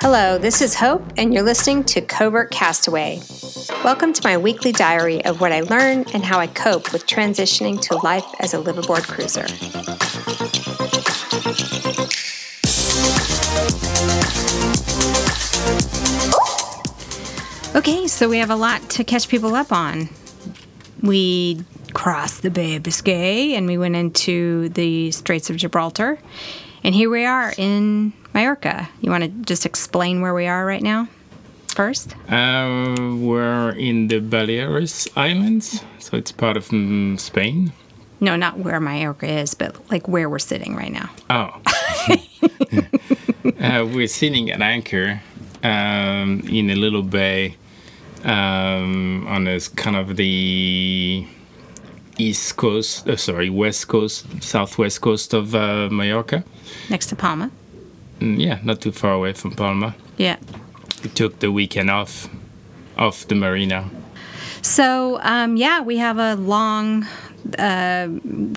Hello, this is Hope, and you're listening to Covert Castaway. Welcome to my weekly diary of what I learn and how I cope with transitioning to life as a liveaboard cruiser. Okay, so we have a lot to catch people up on. We crossed the Bay of Biscay and we went into the Straits of Gibraltar. And here we are in Mallorca. You want to just explain where we are right now first? Uh, we're in the Baleares Islands, so it's part of mm, Spain. No, not where Mallorca is, but like where we're sitting right now. Oh. uh, we're sitting at anchor um, in a little bay um, on this kind of the east coast, uh, sorry, west coast, southwest coast of uh, Mallorca. Next to Palma. Mm, yeah, not too far away from Palma. Yeah. We took the weekend off, off the marina. So, um, yeah, we have a long uh,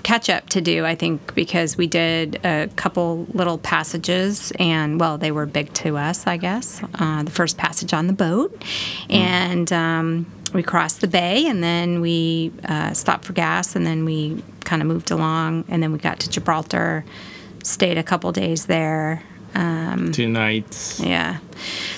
catch up to do, I think, because we did a couple little passages, and well, they were big to us, I guess. Uh, the first passage on the boat, mm. and um, we crossed the bay, and then we uh, stopped for gas, and then we kind of moved along, and then we got to Gibraltar, stayed a couple days there. Um, Two nights. Yeah.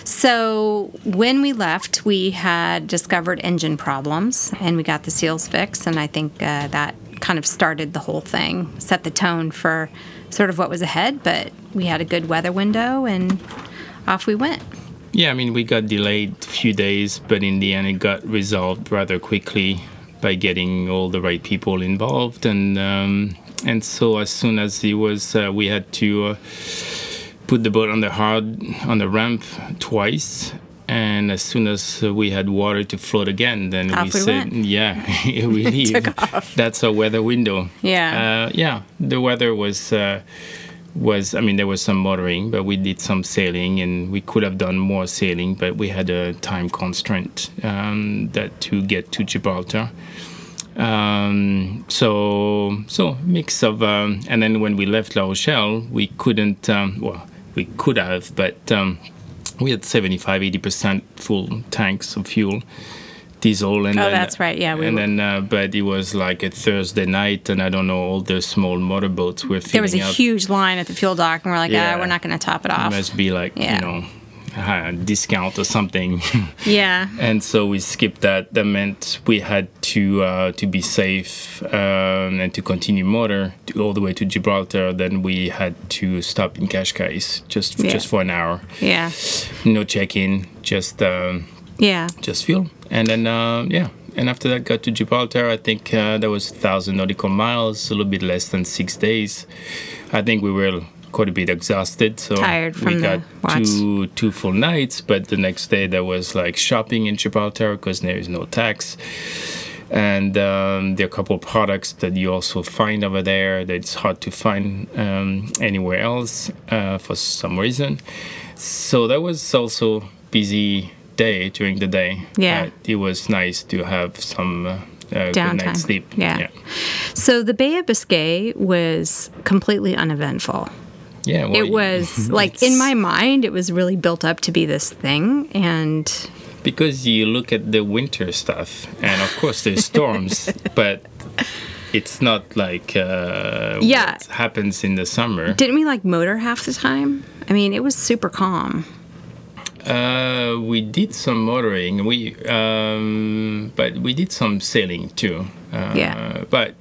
So when we left, we had discovered engine problems and we got the seals fixed. And I think uh, that kind of started the whole thing, set the tone for sort of what was ahead. But we had a good weather window and off we went. Yeah, I mean, we got delayed a few days, but in the end, it got resolved rather quickly by getting all the right people involved. And um, and so as soon as it was, uh, we had to. Uh, put the boat on the hard on the ramp twice and as soon as we had water to float again then Off we, we said went. yeah we leave that's our weather window yeah uh, yeah the weather was uh, was I mean there was some motoring but we did some sailing and we could have done more sailing but we had a time constraint um, that to get to Gibraltar. Um, so so mix of um, and then when we left La Rochelle we couldn't um, well we could have, but um, we had 75, 80% full tanks of fuel, diesel. And oh, then, that's right. Yeah. We and were. then, uh, but it was like a Thursday night, and I don't know, all the small motorboats were There was a up. huge line at the fuel dock, and we're like, yeah, ah, we're not going to top it off. It must be like, yeah. you know, a discount or something. yeah. and so we skipped that. That meant we had to uh, to be safe um, and to continue motor to, all the way to Gibraltar. Then we had to stop in Cascais just yeah. just for an hour. Yeah. No check in, just um, yeah, just fuel, and then uh, yeah. And after that, got to Gibraltar. I think uh, that was thousand nautical miles, a little bit less than six days. I think we were quite a bit exhausted. So Tired from we got watch. two two full nights, but the next day there was like shopping in Gibraltar because there is no tax. And um, there are a couple of products that you also find over there that it's hard to find um, anywhere else uh, for some reason. So that was also busy day during the day. Yeah, uh, it was nice to have some. Uh, uh, Downtime. good night's sleep. Yeah. yeah. So the Bay of Biscay was completely uneventful. Yeah, well, it was like in my mind, it was really built up to be this thing, and because you look at the winter stuff, and of course there's storms, but it's not like uh, yeah what happens in the summer. Didn't we like motor half the time? I mean, it was super calm. Uh, we did some motoring. We um, but we did some sailing too. Uh, yeah. But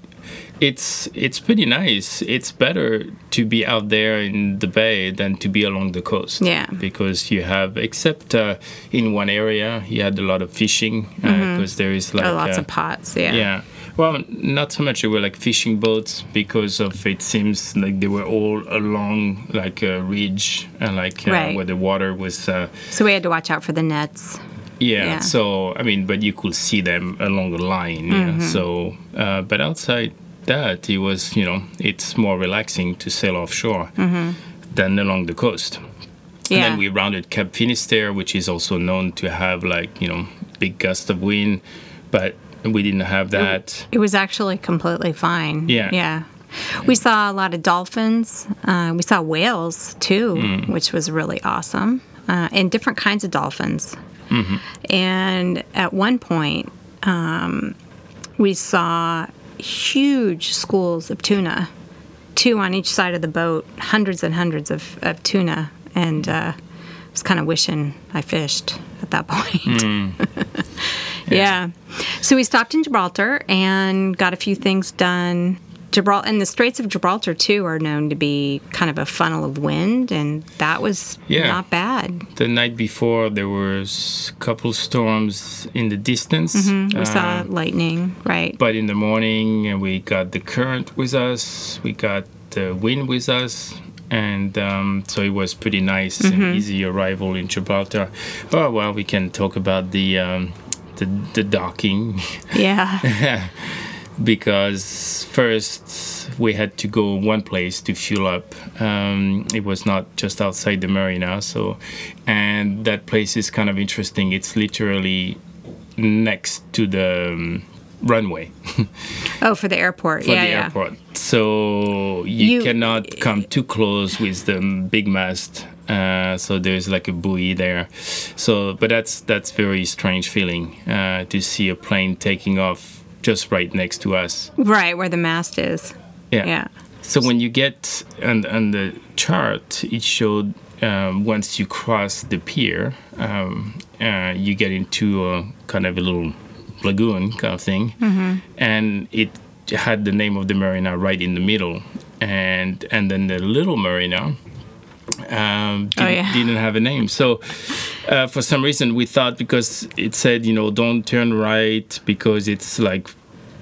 it's it's pretty nice. It's better to be out there in the bay than to be along the coast. Yeah. Because you have, except uh, in one area, you had a lot of fishing because uh, mm-hmm. there is like oh, lots uh, of pots. Yeah. Yeah. Well, not so much. They were like fishing boats because of it seems like they were all along like a ridge and like uh, right. where the water was. Uh, so we had to watch out for the nets. Yeah, yeah, So I mean, but you could see them along the line. Mm-hmm. Yeah. So, uh, but outside that, it was you know it's more relaxing to sail offshore mm-hmm. than along the coast. Yeah. And then we rounded Cape Finisterre, which is also known to have like you know big gust of wind, but we didn't have that. It, it was actually completely fine. Yeah. Yeah. We saw a lot of dolphins. Uh, we saw whales too, Mm. which was really awesome, uh, and different kinds of dolphins. Mm-hmm. And at one point, um, we saw huge schools of tuna, two on each side of the boat, hundreds and hundreds of, of tuna. And uh, I was kind of wishing I fished at that point. Mm. yeah. So we stopped in Gibraltar and got a few things done. Gibraltar and the Straits of Gibraltar too are known to be kind of a funnel of wind, and that was Yeah. not bad. The night before, there was a couple storms in the distance. We saw Um, lightning, right? but in the morning, uh, we got the current with us. We got the wind with us. And um, so it was pretty nice and easy arrival in Gibraltar. Oh well, we can talk about the um, the, the docking. yeah. because first we had to go one place to fuel up. Um, it was not just outside the marina, so and that place is kind of interesting. It's literally next to the um, runway Oh, for the airport. for yeah, the yeah. airport. So you, You- cannot come too close with the big mast. Uh, so there's like a buoy there. So, but that's that's very strange feeling uh, to see a plane taking off just right next to us. Right where the mast is. Yeah. Yeah. So when you get on, on the chart, it showed um, once you cross the pier, um, uh, you get into a kind of a little lagoon kind of thing, and it had the name of the marina right in the middle, and and then the little marina. Um, didn't, Oh, yeah. didn't have a name. So, uh, for some reason, we thought because it said, you know, don't turn right because it's like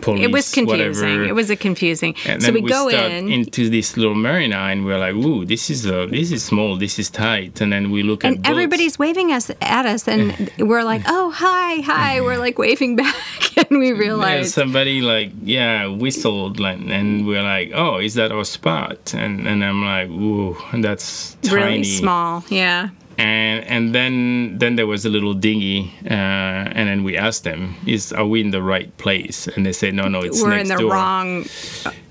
police, It was confusing. whatever. It was a confusing. And so we, we, go in, into this little marina, and we're like, "Ooh, this is a, this is small, this is tight." And then we look at and everybody's waving us at us, and we're like, "Oh, hi, hi!" We're like waving back, and we Yeah, realize somebody like yeah whistled, like, and we're like, "Oh, is that our spot?" And and I'm like, "Ooh, that's tiny." really small. Yeah. And and then then there was a little dinghy, uh, and then we asked them, "Is are we in the right place?" And they said, "No, no, it's we're next in the door." wrong.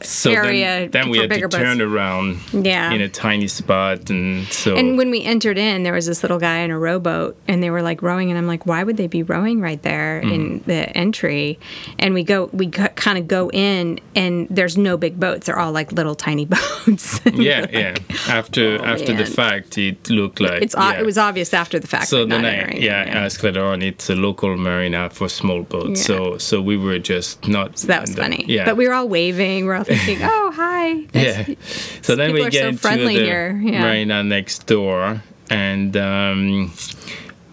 so area then, then we had to boats. turn around Yeah. in a tiny spot, and so And when we entered in, there was this little guy in a rowboat, and they were like rowing, and I'm like, why would they be rowing right there Mm-hmm. in the entry? And we go, we kind of go in, and there's no big boats; they're all like little tiny boats. yeah, yeah. After after the fact, it looked like it's yeah. It was obvious after the fact. So then not I entering. yeah, I asked later on. It's a local marina for small boats. Yeah. So so we were just not. So that was uh, funny. Yeah, But we were all waving. We're all thinking, "Oh, hi." That's- yeah. So then we get so into friendly the here, yeah. marina next door, and um,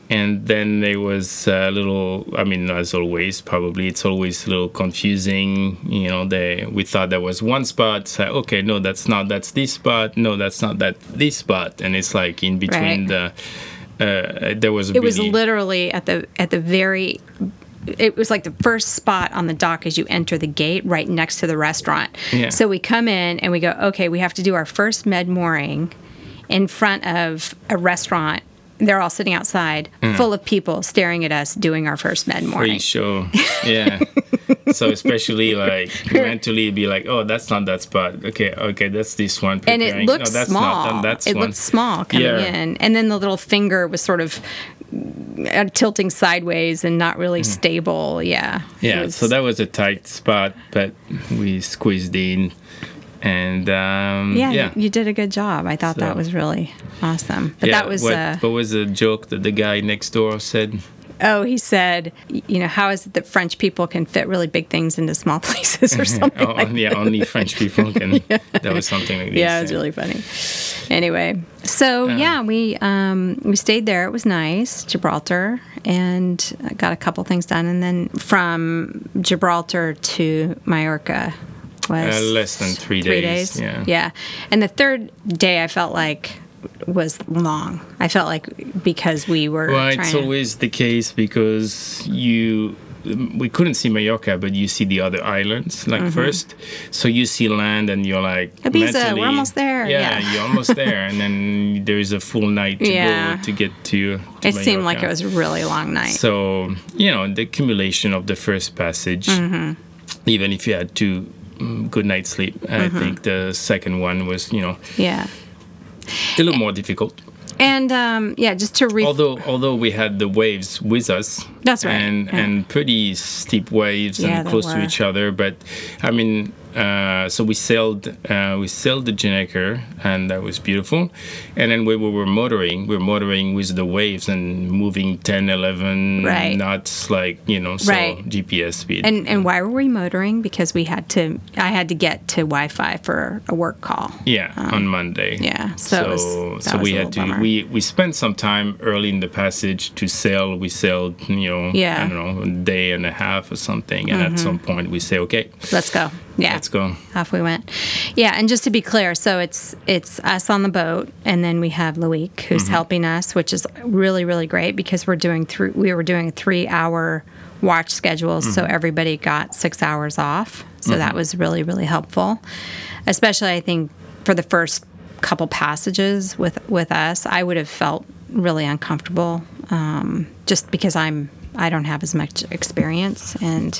and then there was a little. I mean, as always, probably it's always a little confusing. You know, they we thought there was one spot. So okay, no, that's not. That's this spot. No, that's not that this spot. And it's like in between Right. the. Uh, there was. A it was literally at the at the very it was like the first spot on the dock as you enter the gate right next to the restaurant. Yeah. So we come in and we go, okay, we have to do our first med mooring in front of a restaurant. They're all sitting outside, full of people staring at us doing our first med mooring. pre-show. Yeah. so especially like mentally be like, oh, that's not that spot. Okay, okay, that's this one. and it preparing. looked no, that's small. Not, that's it one. looked small coming Yeah. in, and then the little finger was sort of uh, tilting sideways and not really stable. Yeah. Yeah, was- so that was a tight spot, but we squeezed in, and um, Yeah, yeah. You, you did a good job. I thought that was really awesome. But yeah, that was what, uh, what was the joke that the guy next door said? oh, he said, you know, how is it that French people can fit really big things into small places or something? Oh, like yeah, only French people can. That was something like this. yeah, it was really funny. Anyway, so yeah, we um, we stayed there. It was nice, Gibraltar, and got a couple things done. And then from Gibraltar to Mallorca was Uh, less than three days, yeah. yeah. And the third day, I felt like was long. I felt like because we were Well, it's to- always the case because you we couldn't see Mallorca, but you see the other islands like first. So you see land, and you're like Mm-hmm. Ibiza, we're almost there, Yeah, yeah. you're almost there, and then there's a full night to Yeah. go to get to. to It seemed like it was a really long night. So you know the accumulation of the first passage, Mm-hmm. even if you had to good night's sleep. I think the second one was, you know, Yeah. a little more difficult. And um, yeah, just to re- Although although we had the waves with us, That's right, and yeah. and pretty steep waves Yeah, and close to each other. But I mean, uh, so we sailed uh, we sailed the Gennaker, and that was beautiful. And then when we were motoring, we were motoring with the waves and moving 10, 11 Right. knots, like you know, so Right. GPS speed. and and why were we motoring? Because we had to. I had to get to Wi-Fi for a work call. Yeah, on Monday. Um, yeah, so it was- so we had to bummer. we we spent some time early in the passage to sail. We sailed, you know, Yeah. Mm-hmm. I don't know, a day and a half or something. And at some point, we say, okay, Let's go. Yeah. let's go. off we went. Yeah, and just to be clear, so it's it's us on the boat, and then we have Loic who's Mm-hmm. helping us, which is really really great because we're doing three. We were doing a three hour watch schedule, so Mm-hmm. everybody got six hours off. So that was really really helpful, especially I think for the first couple passages with with us, I would have felt really uncomfortable um, just because I'm I don't have as much experience and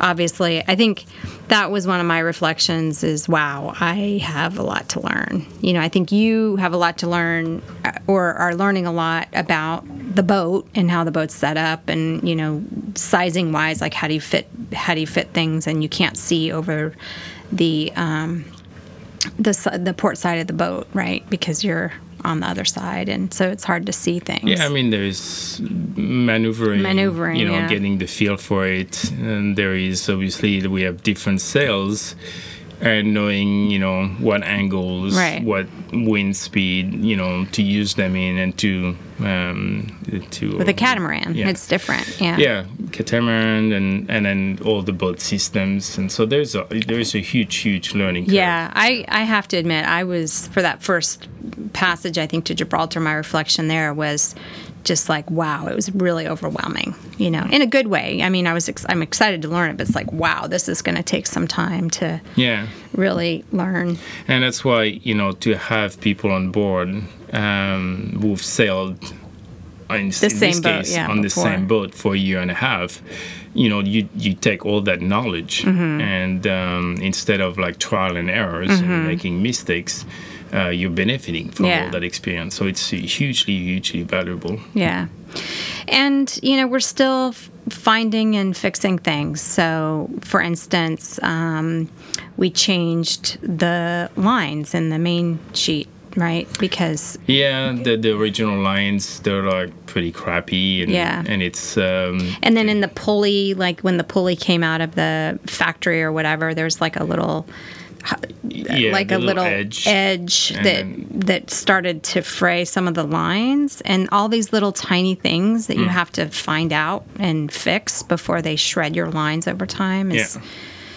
obviously. I think that was one of my reflections is wow i have a lot to learn. You know i think you have a lot to learn uh, or are learning a lot about the boat and how the boat's set up and you know sizing wise like how do you fit how do you fit things? And you can't see over the um the the port side of the boat right? Because you're on the other side and so it's hard to see things Yeah, I mean, there's maneuvering, Maneuvering, you know, yeah. getting the feel for it, and there is obviously we have different sails, and knowing, you know, what angles, Right. what wind speed, you know, to use them in, and to um, to with a catamaran yeah. it's different yeah yeah, catamaran, and and then all the boat systems, and so there's a there's a huge, huge learning curve. Yeah, I, I have to admit, I was, for that first passage, I think, to Gibraltar, my reflection there was just like, wow, it was really overwhelming, you know, in a good way. I mean, I was, ex- I'm excited to learn it, but it's like, wow, this is going to take some time to yeah. really learn. And that's why, you know, to have people on board um, who've sailed in, in same this boat, case, yeah, on the same boat for a year and a half, you know, you, you take all that knowledge Mm-hmm. and um, instead of like trial and errors and making mistakes, uh, you're benefiting from. Yeah. all that experience. So it's hugely, hugely valuable. Yeah. And, you know, we're still f- finding and fixing things. So, for instance, um, we changed the lines in the main sheet, right? Because Yeah, the, the original lines, they're like pretty crappy. And, Yeah. and it's. Um, And then in the pulley, like when the pulley came out of the factory or whatever, there's like a little, yeah, like a little edge. edge, that then- that started to fray some of the lines, and all these little tiny things that you Mm. have to find out and fix before they shred your lines over time. Is, Yeah.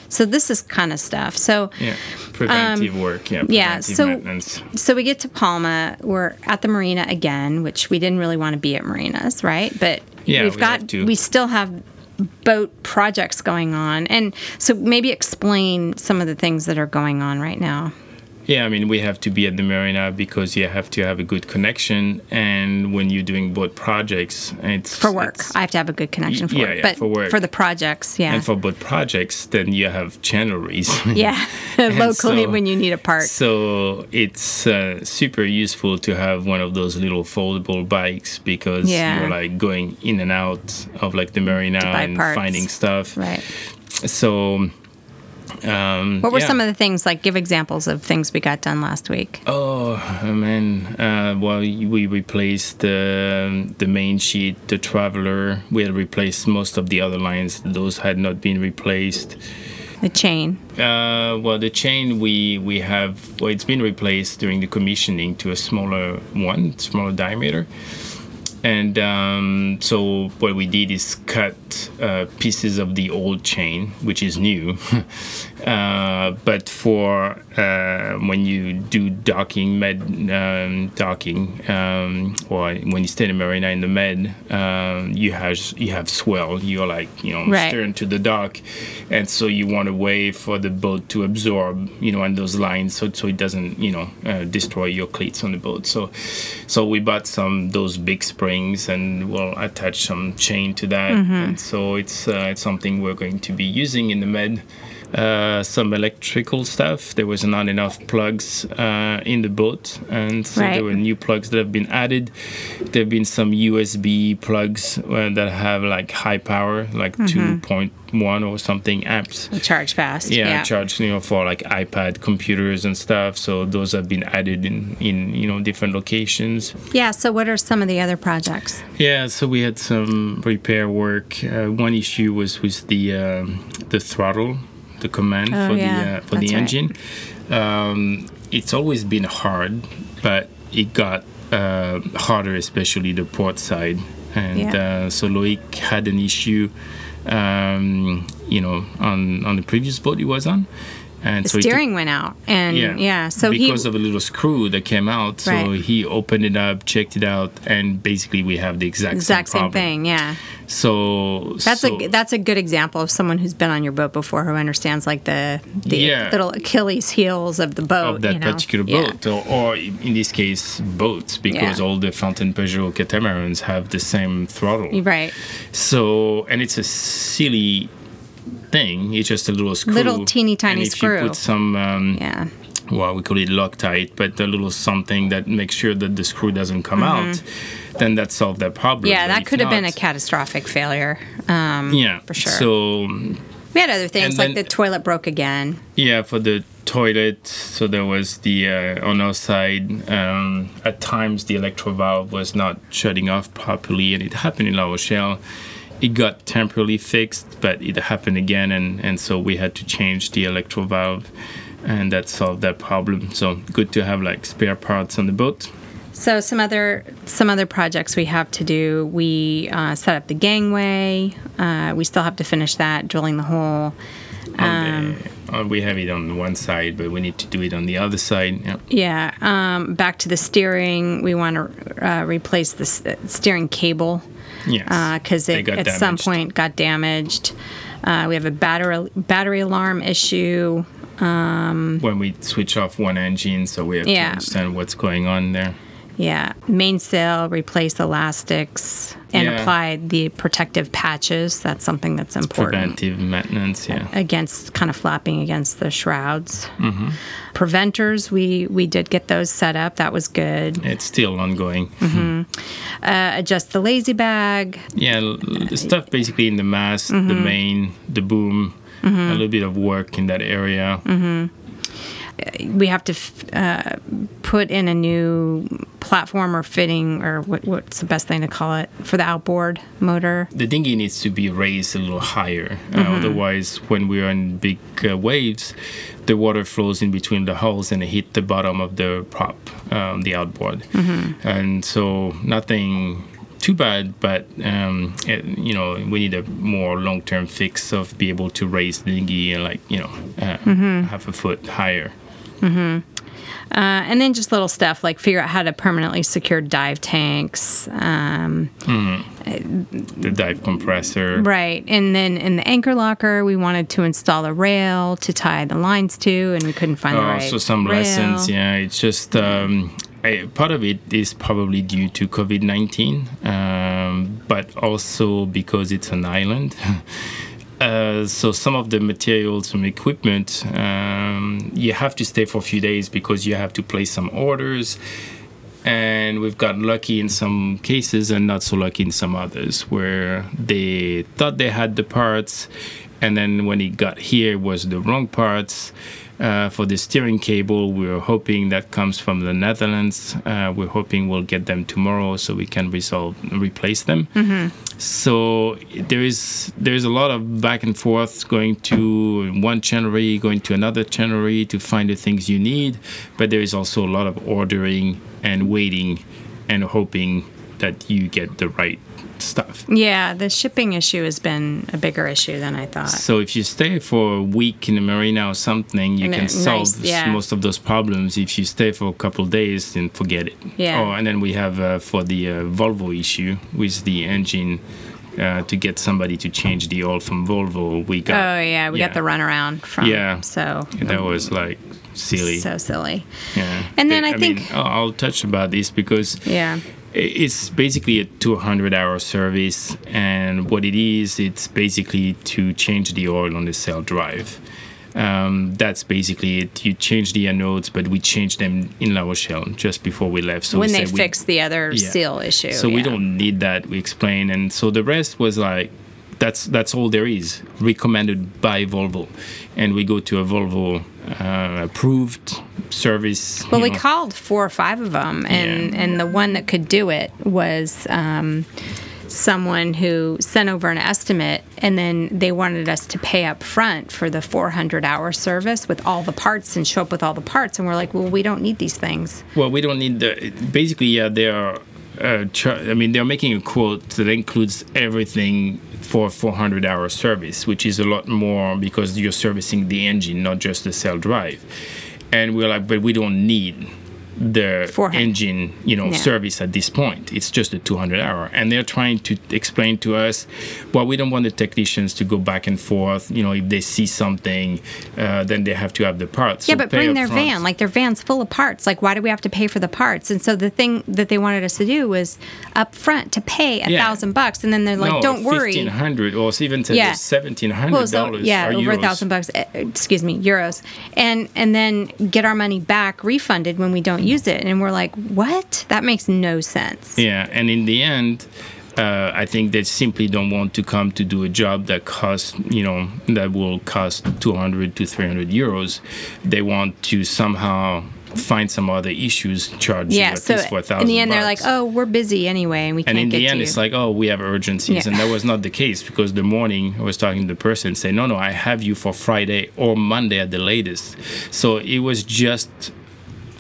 So this is kind of stuff. So Yeah, preventive work. Yeah, Um, yeah, so- so we get to Palma. We're at the marina again, which we didn't really want to be at marinas, right? But Yeah, we've we got we still have boat projects going on, and so maybe explain some of the things that are going on right now. Yeah, I mean, we have to be at the marina because you have to have a good connection, and when you're doing boat projects, it's For work, it's- I have to have a good connection for Yeah, work. yeah, but for work. For the projects, yeah, and for boat projects, then you have chandleries. yeah, locally so- when you need a part. So it's uh, super useful to have one of those little foldable bikes because Yeah. you're like going in and out of like the marina and parts. finding stuff. Right. So. Um, What were yeah. some of the things like? Give examples of things we got done last week. Oh man! Uh, well, we replaced the the main sheet, the Traveler. We had replaced most of the other lines; those had not been replaced. The chain. Uh, well, the chain we we have well, it's been replaced during the commissioning to a smaller one, smaller diameter. And um, so what we did is cut uh, pieces of the old chain, which is new. uh, but for uh, when you do docking, med um, docking, um, or when you stay in marina in the med, um, you have you have swell. You're like you know Right. stern to the dock, and so you want a way for the boat to absorb, you know, on those lines, so so it doesn't, you know, uh, destroy your cleats on the boat. So, so we bought some those big springs, and we'll attach some chain to that, and so it's uh, it's something we're going to be using in the med uh, some electrical stuff. There was not enough plugs uh, in the boat, and so Right. there were new plugs that have been added. There have been some USB plugs uh, that have like high power, like Mm-hmm. 2.1 or something amps. Charge fast. Yeah, Yeah. charged you know for like iPad computers and stuff. So those have been added in in you know different locations. Yeah. So, what are some of the other projects? Yeah, so we had some repair work. Uh, one issue was with the um, the throttle, the command Oh, for yeah, the uh, for that's the right. engine. Um, it's always been hard, but it got uh, harder, especially the port side. And Yeah. uh, so Loic had an issue, um, you know, on on the previous boat he was on, and The so he took- steering went out, and yeah, yeah. so because he of a little screw that came out, so Right. he opened it up, checked it out, and basically we have the exact, exact same, same thing. Yeah. So That's so, a that's a good example of someone who's been on your boat before who understands like the the Yeah. little Achilles heels of the boat of that you know? particular Yeah. boat, or, or in this case, boats, because Yeah. all the Fountaine Pajot catamarans have the same throttle. Right. So, and it's a silly thing. It's just a little screw, Little teeny tiny and if screw. you put some, um, Yeah. well, we call it Loctite, but a little something that makes sure that the screw doesn't come out, then that solved that problem. Mm-hmm. Yeah, But that could have been a catastrophic failure. Um, Yeah, for sure. So we had other things and like then- the toilet broke again. Yeah, for the toilet, so there was the uh, on our side. Um, at times, the electro valve was not shutting off properly, and it happened in La Rochelle. It got temporarily fixed, but it happened again, and, and so we had to change the electro valve, and that solved that problem. So good to have like spare parts on the boat. So some other some other projects we have to do. We uh, set up the gangway. Uh, we still have to finish that, drilling the hole. On the, uh, we have it on one side, but we need to do it on the other side. Yeah. Yeah. Um, back to the steering. We want to uh, replace the s- steering cable Yes. because Uh, it at some point got damaged. Uh, we have a battery battery alarm issue. when we switch off one engine, so we have Yeah. to understand what's going on there. Yeah, mainsail, replace elastics, and Yeah. apply the protective patches. That's something that's important Preventive maintenance, yeah. against kind of flapping against the shrouds. Mm-hmm. Preventers, we we did get those set up. That was good. It's still ongoing. Uh, adjust the lazy bag. Yeah, l- the stuff basically in the mast, the Mm-hmm. main, the boom, a little bit of work in that area. We have to f- uh, put in a new platform or fitting, or what, what's the best thing to call it for the outboard motor. The dinghy needs to be raised a little higher. Uh, Mm-hmm. otherwise, when we are in big uh, waves, the water flows in between the hulls and it hit the bottom of the prop, um, the outboard. Mm-hmm. And so nothing too bad, but um, it, you know we need a more long-term fix of be able to raise the dinghy uh, like you know uh, Mm-hmm. half a foot higher. Uh, and then just little stuff like figure out how to permanently secure dive tanks. Um, The dive compressor. right. And then in the anchor locker, we wanted to install a rail to tie the lines to, and we couldn't find the Oh, right so some rail. lessons, yeah. It's just um, I, part of it is probably due to COVID nineteen, um, but also because it's an island. Uh, so some of the materials, some equipment, um, you have to stay for a few days because you have to place some orders. And we've got lucky in some cases and not so lucky in some others where they thought they had the parts and then when it got here it was the wrong parts. Uh, for the steering cable, we are hoping that comes from the Netherlands. Uh, we're hoping we'll get them tomorrow so we can resolve replace them. So there is there is a lot of back and forth going to one chandlery, going to another chandlery to find the things you need, but there is also a lot of ordering and waiting and hoping that you get the right stuff. Yeah, the shipping issue has been a bigger issue than I thought. So if you stay for a week in the marina or something, you And can solve nice- yeah. most of those problems. If you stay for a couple days, then forget it. Yeah. Oh, and then we have uh, for the uh, Volvo issue with the engine. Uh, to get somebody to change the oil from Volvo, we got. Oh yeah, we got the runaround from. Yeah. So That was like silly. so silly. yeah. And then I mean, think- I'll I'll touch about this because Yeah. It's basically a 200 hour service and what it is it's basically to change the oil on the sail drive Um, that's basically it. You change the anodes, but we changed them in La Rochelle just before we left. So when we they we- fixed the other Yeah. seal issue. so we don't need that. We explain, and so the rest was like, that's that's all there is. Recommended by Volvo, and we go to a Volvo uh, approved service. Well, we know. called four or five of them, and Yeah. and the one that could do it was um, someone who sent over an estimate, and then they wanted us to pay up front for the 400 hour service with all the parts and show up with all the parts, and we're like, well, we don't need these things. Well, we don't need the. Basically, yeah, they are. Uh, I mean, they're making a quote that includes everything for 400 hour service, which is a lot more because you're servicing the engine, not just the sail drive. And we're like, but we don't need the 400. engine, you know, Yeah. service at this point. It's just a 200 hour, and they're trying to explain to us, well, we don't want the technicians to go back and forth. You know, if they see something, uh, then they have to have the parts. Yeah, So but bring their front. van. Like their van's full of parts. Like why do we have to pay for the parts? And so the thing that they wanted us to do was up front to pay a Yeah. thousand bucks, and then they're like, no, "Don't worry." Fifteen hundred, or even to Yeah. seventeen hundred Well, so, dollars. yeah, over a thousand bucks. eh, Excuse me, euros, and and then get our money back refunded when we don't use it. And we're like, what? That makes no sense. Yeah, and in the end, uh, I think they simply don't want to come to do a job that costs, you know, that will cost two hundred to three hundred euros. They want to somehow find some other issues, charge you Yeah. at So least for a thousand. in the end, they're like, oh, we're busy anyway, and we And can't And in the end, it's like, oh, we have urgencies. Yeah. And that was not the case because the morning I was talking to the person, say, no, no, I have you for Friday or Monday at the latest. So it was just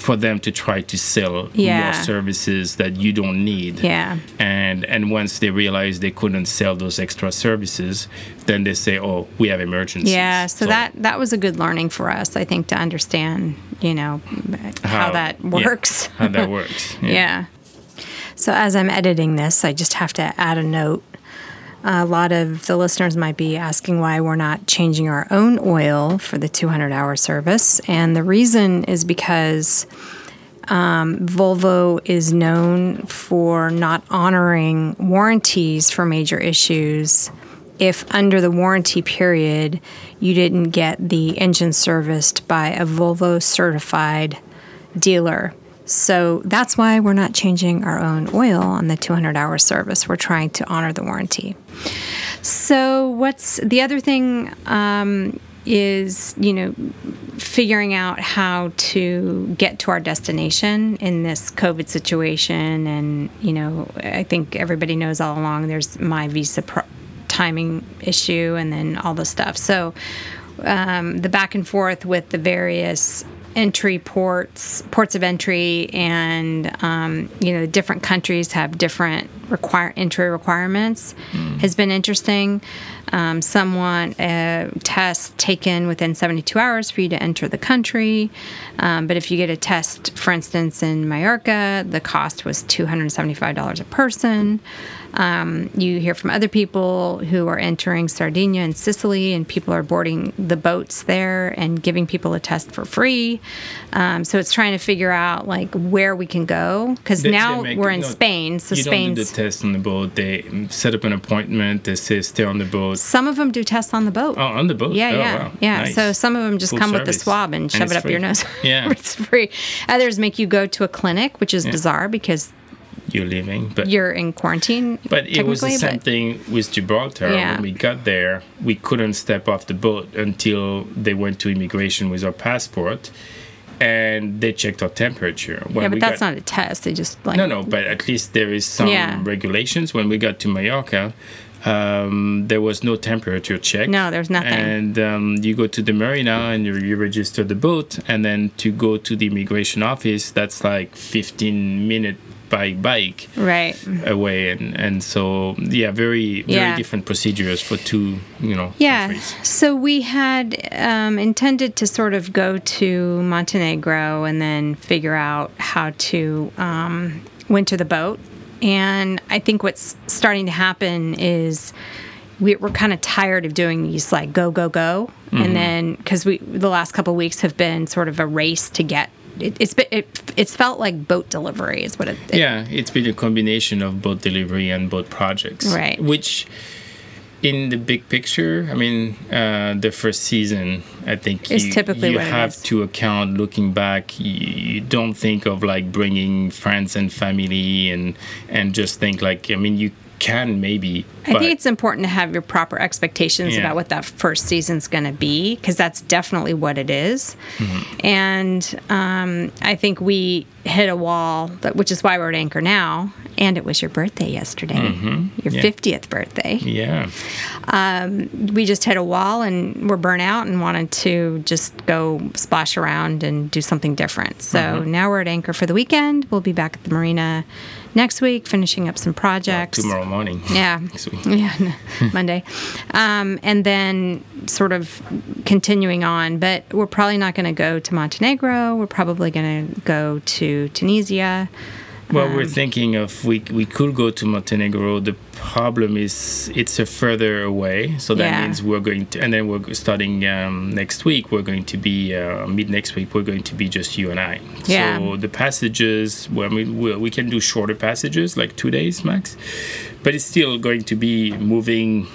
for them to try to sell Yeah. more services that you don't need. Yeah. And and once they realize they couldn't sell those extra services, then they say, oh, we have emergencies. Yeah, so, that that was a good learning for us, I think, to understand, you know, how, that yeah, works. how that works. yeah. So, as I'm editing this, I just have to add a note. A lot of the listeners might be asking why we're not changing our own oil for the 200 hour service. And the reason is because um, Volvo is known for not honoring warranties for major issues if under the warranty period you didn't get the engine serviced by a Volvo certified dealer. So that's why we're not changing our own oil on the 200 hour service. We're trying to honor the warranty. So, what's the other thing um, is, you know, figuring out how to get to our destination in this COVID situation. And, you know, I think everybody knows all along there's my visa pro- timing issue and then all the stuff. So, um, the back and forth with the various entry ports, ports of entry, and um, you know, different countries have different require entry requirements has been interesting. Um, some want a test taken within 72 hours for you to enter the country, um, but if you get a test, for instance, in Mallorca, the cost was $275 a person. Um, you hear from other people who are entering Sardinia and Sicily, and people are boarding the boats there and giving people a test for free. Um, so it's trying to figure out like where we can go because now we're in no, Spain. So you don't do Spain's the test on the boat. They set up an appointment. They say stay on the boat. some of them do tests on the boat. Oh, on the boat. Yeah, Oh, yeah, wow. yeah. Nice. So some of them just Full come with the swab and shove it's it up free. your nose. Yeah. it's free. Others make you go to a clinic, which is bizarre because You're leaving, but you're in quarantine. But it was the same thing with Gibraltar. Yeah. When we got there, we couldn't step off the boat until they went to immigration with our passport, and they checked our temperature. When Yeah, but that's got, not a test. They just like No, no, but at least there is some Yeah. regulations. When we got to Mallorca, um, there was no temperature check. No, there's nothing. And um, you go to the marina and you, you register the boat, and then to go to the immigration office, that's like 15 minute by bike right. away and and so yeah very very Yeah. different procedures for two you know Yeah. countries. So we had um, intended to sort of go to Montenegro and then figure out how to um, winter the boat. And I think what's starting to happen is we, we're kind of tired of doing these like go go go, and then because we the last couple of weeks have been sort of a race to get. It, it's it, it's felt like boat delivery is what it, it yeah it's been a combination of boat delivery and boat projects Right. which in the big picture, I mean, uh, the first season, I think Is you, typically you have to account looking back. You, you don't think of like bringing friends and family and and just think like I mean you can maybe. I think it's important to have your proper expectations Yeah. about what that first season's going to be because that's definitely what it is. Mm-hmm. And um, I think we hit a wall, that, which is why we're at Anchor now. And it was your birthday yesterday, your Mm-hmm. Yeah. 50th birthday. yeah, We just hit a wall and we're burnt out and wanted to just go splash around and do something different. So Mm-hmm. now we're at Anchor for the weekend. We'll be back at the marina next week, finishing up some projects. tomorrow morning. Yeah. Next week. Yeah, Monday. Um, and then sort of continuing on, but we're probably not going to go to Montenegro. We're probably going to go to Tunisia. Well, Um, we're thinking of we we could go to Montenegro. The problem is it's a further away, so that Yeah. means we're going to, and then we're starting um, next week. We're going to be uh, mid next week. We're going to be just you and I. Yeah. So the passages, well, I mean, we, we can do shorter passages, like two days max, but it's still going to be moving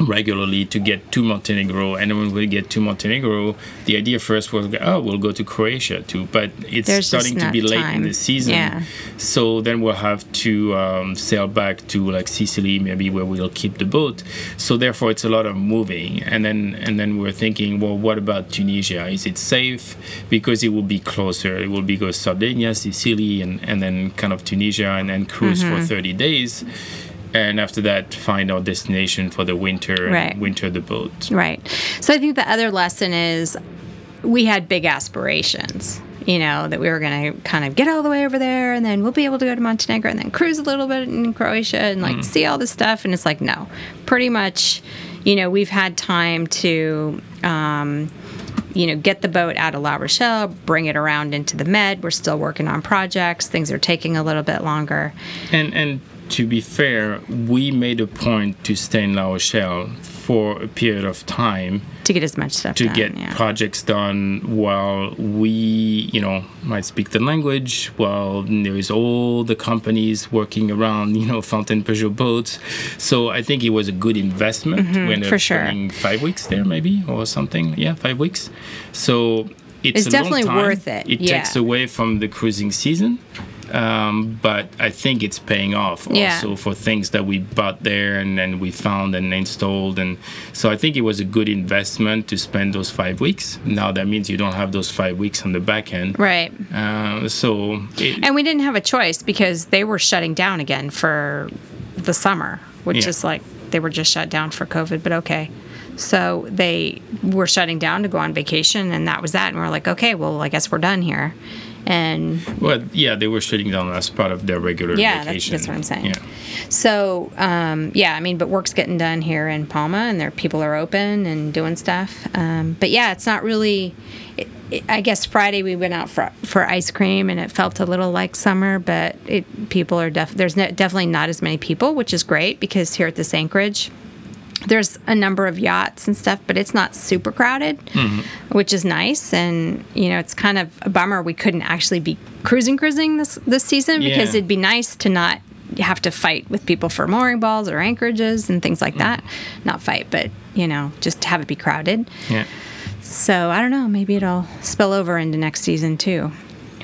regularly to get to Montenegro. And then when we get to Montenegro, the idea first was, oh, we'll go to Croatia too. But it's There's starting to be late in the season. Yeah. So then we'll have to um, sail back to like Sicily, maybe where we'll keep the boat. So therefore, it's a lot of moving. And then and then we're thinking, well, what about Tunisia? Is it safe? Because it will be closer. It will be go Sardinia, Sicily, and and then kind of Tunisia, and then cruise Mm-hmm. for 30 days. And after that, find our destination for the winter. and Right. Winter the boat. Right. So I think the other lesson is we had big aspirations. You know, that we were going to kind of get all the way over there and then we'll be able to go to Montenegro and then cruise a little bit in Croatia and like see all this stuff. And it's like, no, pretty much, you know, we've had time to, um, you know, get the boat out of La Rochelle, bring it around into the Med. We're still working on projects. Things are taking a little bit longer. And and to be fair, we made a point to stay in La Rochelle for a period of time to get as much stuff to done. get yeah. projects done while we, you know, might speak the language, while there is all the companies working around, you know, Fountaine Pajot boats. So I think it was a good investment. Mm-hmm, for up sure. five weeks there, maybe, or something. Yeah, five weeks. So it's, It's definitely worth it, It yeah. takes away from the cruising season. Um, but I think it's paying off Yeah. also for things that we bought there and then we found and installed. And so I think it was a good investment to spend those five weeks. Now that means you don't have those five weeks on the back end. Right. Uh, so it, And we didn't have a choice because they were shutting down again for the summer, which Yeah. is like they were just shut down for COVID, but okay. So they were shutting down to go on vacation, and that was that. And we're like, okay, well, I guess we're done here. And well, yeah, they were shutting down as part of their regular Yeah, that's- vacation. that's what I'm saying. Yeah. so, um, yeah, I mean, but work's getting done here in Palma, and their people are open and doing stuff. Um, but yeah, it's not really. It, it, I guess Friday we went out for for ice cream, and it felt a little like summer. But it people are def- there's no, definitely not as many people, which is great because here at this Anchorage. There's a number of yachts and stuff, but it's not super crowded, mm-hmm. which is nice. And you know, it's kind of a bummer we couldn't actually be cruising, cruising this this season because it'd be nice to not have to fight with people for mooring balls or anchorages and things like that. Mm-hmm. Not fight, but you know, just have it be crowded. Yeah. So I don't know. Maybe it'll spill over into next season too.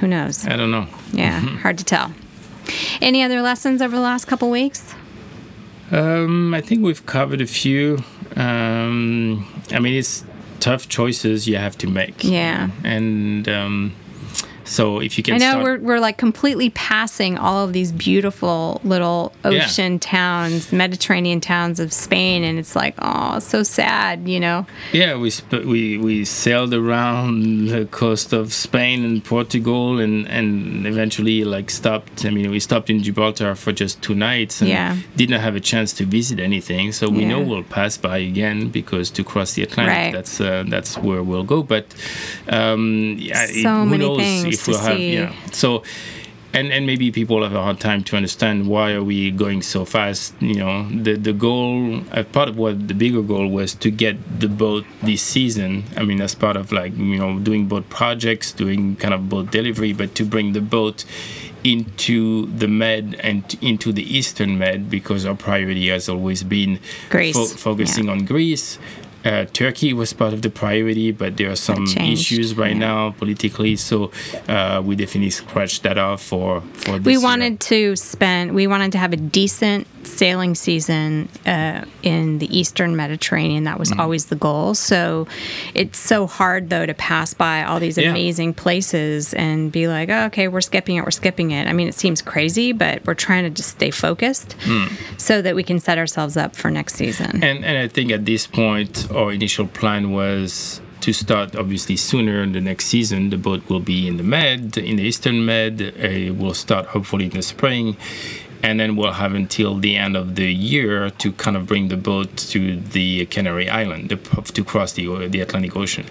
Who knows? I don't know. Yeah, mm-hmm. hard to tell. Any other lessons over the last couple weeks? Um, I think we've covered a few. Um, I mean, it's tough choices you have to make. Yeah. And um, so if you can I know start, we're, we're like completely passing all of these beautiful little Yeah. ocean towns, Mediterranean towns of Spain, and it's like, oh, so sad, you know? Yeah, we sp- we we sailed around the coast of Spain and Portugal, and and eventually like stopped. I mean, we stopped in Gibraltar for just two nights, and Yeah. didn't have a chance to visit anything. So we know we'll pass by again because to cross the Atlantic, Right. that's uh, that's where we'll go. But um, yeah, it- So who many knows things if to we'll have see. yeah. So and and maybe people have a hard time to understand why are we going so fast. You know, the the goal, uh, part of what the bigger goal was to get the boat this season. I mean, as part of like you know doing boat projects, doing kind of boat delivery, but to bring the boat into the Med and into the Eastern Med because our priority has always been Greece, fo- focusing yeah. on Greece. Uh, Turkey was part of the priority, but there are some issues right yeah. now politically, so uh, we definitely scratched that off for for this we year. wanted to spend we wanted to have a decent sailing season uh, in the eastern mediterranean that was Mm. always the goal so it's so hard though to pass by all these Yeah. amazing places and be like oh, okay we're skipping it we're skipping it i mean it seems crazy but we're trying to just stay focused so that we can set ourselves up for next season Mm. And and I think at this point, our initial plan was to start obviously sooner in the next season. The boat will be in the Med, in the Eastern Med. Uh, we'll start hopefully in the spring. And then we'll have until the end of the year to kind of bring the boat to the Canary Island the, to cross the, the Atlantic Ocean.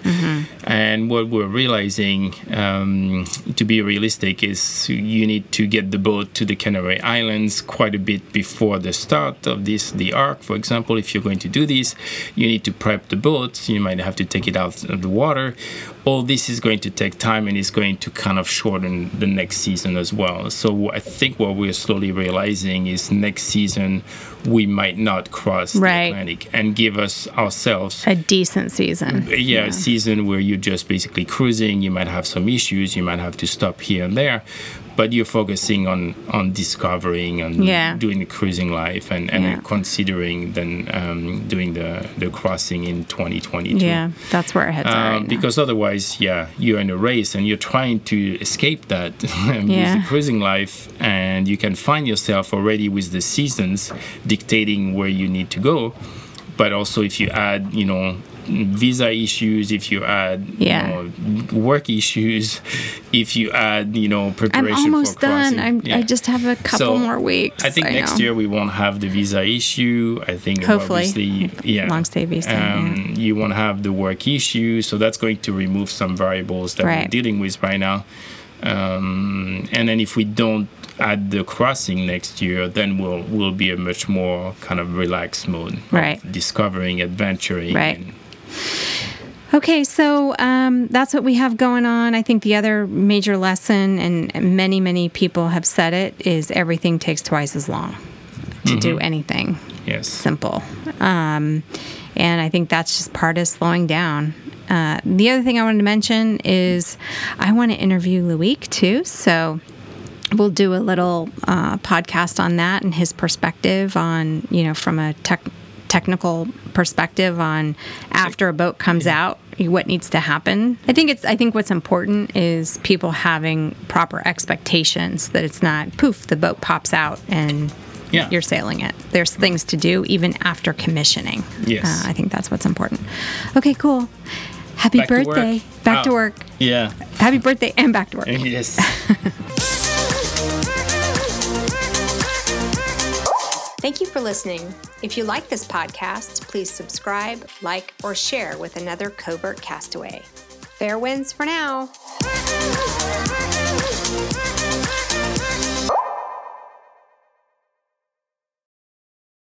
And what we're realizing, um, to be realistic, is you need to get the boat to the Canary Islands quite a bit before the start of this, the ARC. For example, if you're going to do this, you need to prep the boat. You might have to take it out of the water. All this is going to take time and it's going to kind of shorten the next season as well. So I think what we're slowly realizing is next season we might not cross Right. the Atlantic and give us ourselves a decent season yeah, a season where you're just basically cruising. You might have some issues. You might have to stop here and there, but you're focusing on on discovering and Yeah. doing the cruising life and, and Yeah. considering then um, doing the the crossing in 2022. yeah that's where our heads are Um, right because otherwise, yeah, you're in a race and you're trying to escape that with Yeah. the cruising life, and you can find yourself already with the seasons dictating where you need to go. But also, if you add, you know, visa issues, if you add, Yeah. you know, work issues, if you add, you know, preparation. I'm almost for done. crossing. I'm, yeah. I just have a couple So, more weeks. I think next know. year we won't have the visa issue. I think Hopefully. obviously, yeah, Long stay visa, Um, You won't have the work issue, so that's going to remove some variables that we're dealing with right now. Um, and then if we don't add the crossing next year, then we'll we'll be a much more kind of relaxed mode, Right. discovering, adventuring, Right. and- Okay, so um, that's what we have going on. I think the other major lesson, and many, many people have said it, is everything takes twice as long to do anything yes, simple. Um, and I think that's just part of slowing down. Uh, the other thing I wanted to mention is I want to interview Luik too. So we'll do a little uh, podcast on that and his perspective on, you know, from a tech technical perspective on after a boat comes out what needs to happen. I think it's i think what's important is people having proper expectations that it's not poof the boat pops out and Yeah. you're sailing it. There's things to do even after commissioning. Yes. uh, i think that's what's important. Okay cool. Happy Back to birthday. Back to Oh. work. Yeah, happy birthday and back to work. Yes. Thank you for listening. If you like this podcast, please subscribe, like, or share with another covert castaway. Fair winds for now.